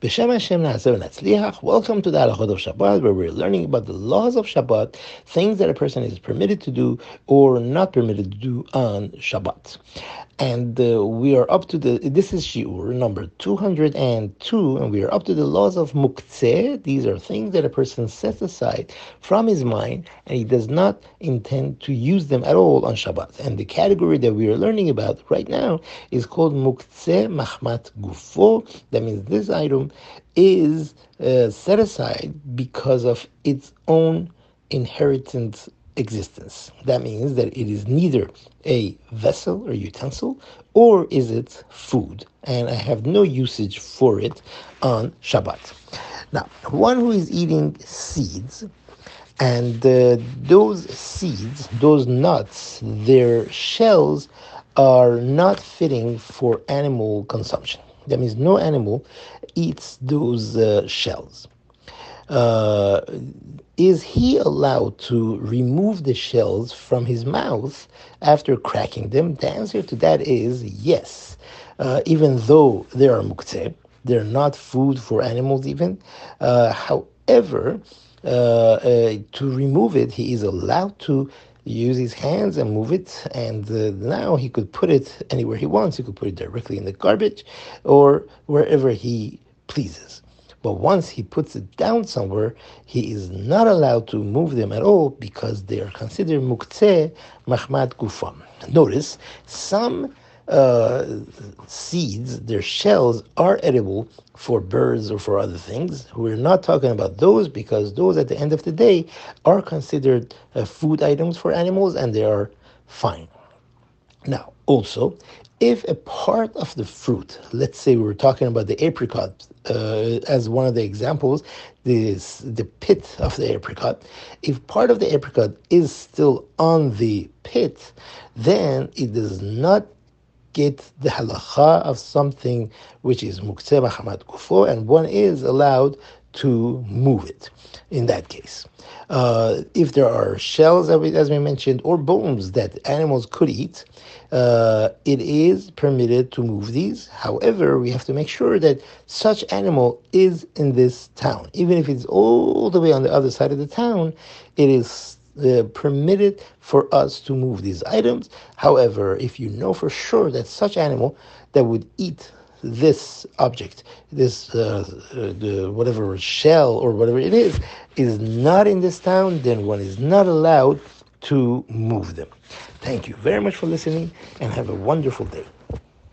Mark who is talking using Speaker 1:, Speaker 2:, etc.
Speaker 1: B'Shem Hashem Natzliach. Welcome to the Halachot of Shabbat, where we're learning about the laws of Shabbat, things that a person is permitted to do or not permitted to do on Shabbat. And uh, we are up to the, this is Shiur number 202, and we are up to the laws of Muktzeh. These are things that a person sets aside from his mind, and he does not intend to use them at all on Shabbat. And the category that we are learning about right now is called Muktzeh Mahmat Gufo. That means this item is uh, set aside because of its own inheritance existence. That means that it is neither a vessel or utensil, or is it food? And I have no usage for it on Shabbat. Now, one who is eating seeds, and uh, those seeds, those nuts, their shells are not fitting for animal consumption. That means no animal eats those uh, shells. Uh, is he allowed to remove the shells from his mouth after cracking them? The answer to that is yes. Uh, even though they are muktzeh, they're not food for animals even. Uh, however, uh, uh, to remove it, he is allowed to use his hands and move it. And uh, now he could put it anywhere he wants. He could put it directly in the garbage or wherever he pleases. But once he puts it down somewhere, he is not allowed to move them at all because they are considered muktzeh mahmat gufam. Notice some uh, seeds, their shells are edible for birds or for other things. We're not talking about those because those, at the end of the day, are considered uh, food items for animals and they are fine. Now, also, if a part of the fruit, let's say we were talking about the apricot uh, as one of the examples, this the pit of the apricot. If part of the apricot is still on the pit, then it does not get the halacha of something which is muktzeh mahamat gufo, and one is allowed to move it in that case. Uh, if there are shells, as we mentioned, or bones that animals could eat, uh, it is permitted to move these. However, we have to make sure that such animal is in this town. Even if it's all the way on the other side of the town, it is uh, permitted for us to move these items. However, if you know for sure that such animal that would eat this object, this uh, uh, the whatever shell or whatever it is, is not in this town, then one is not allowed to move them. Thank you very much for listening and have a wonderful day.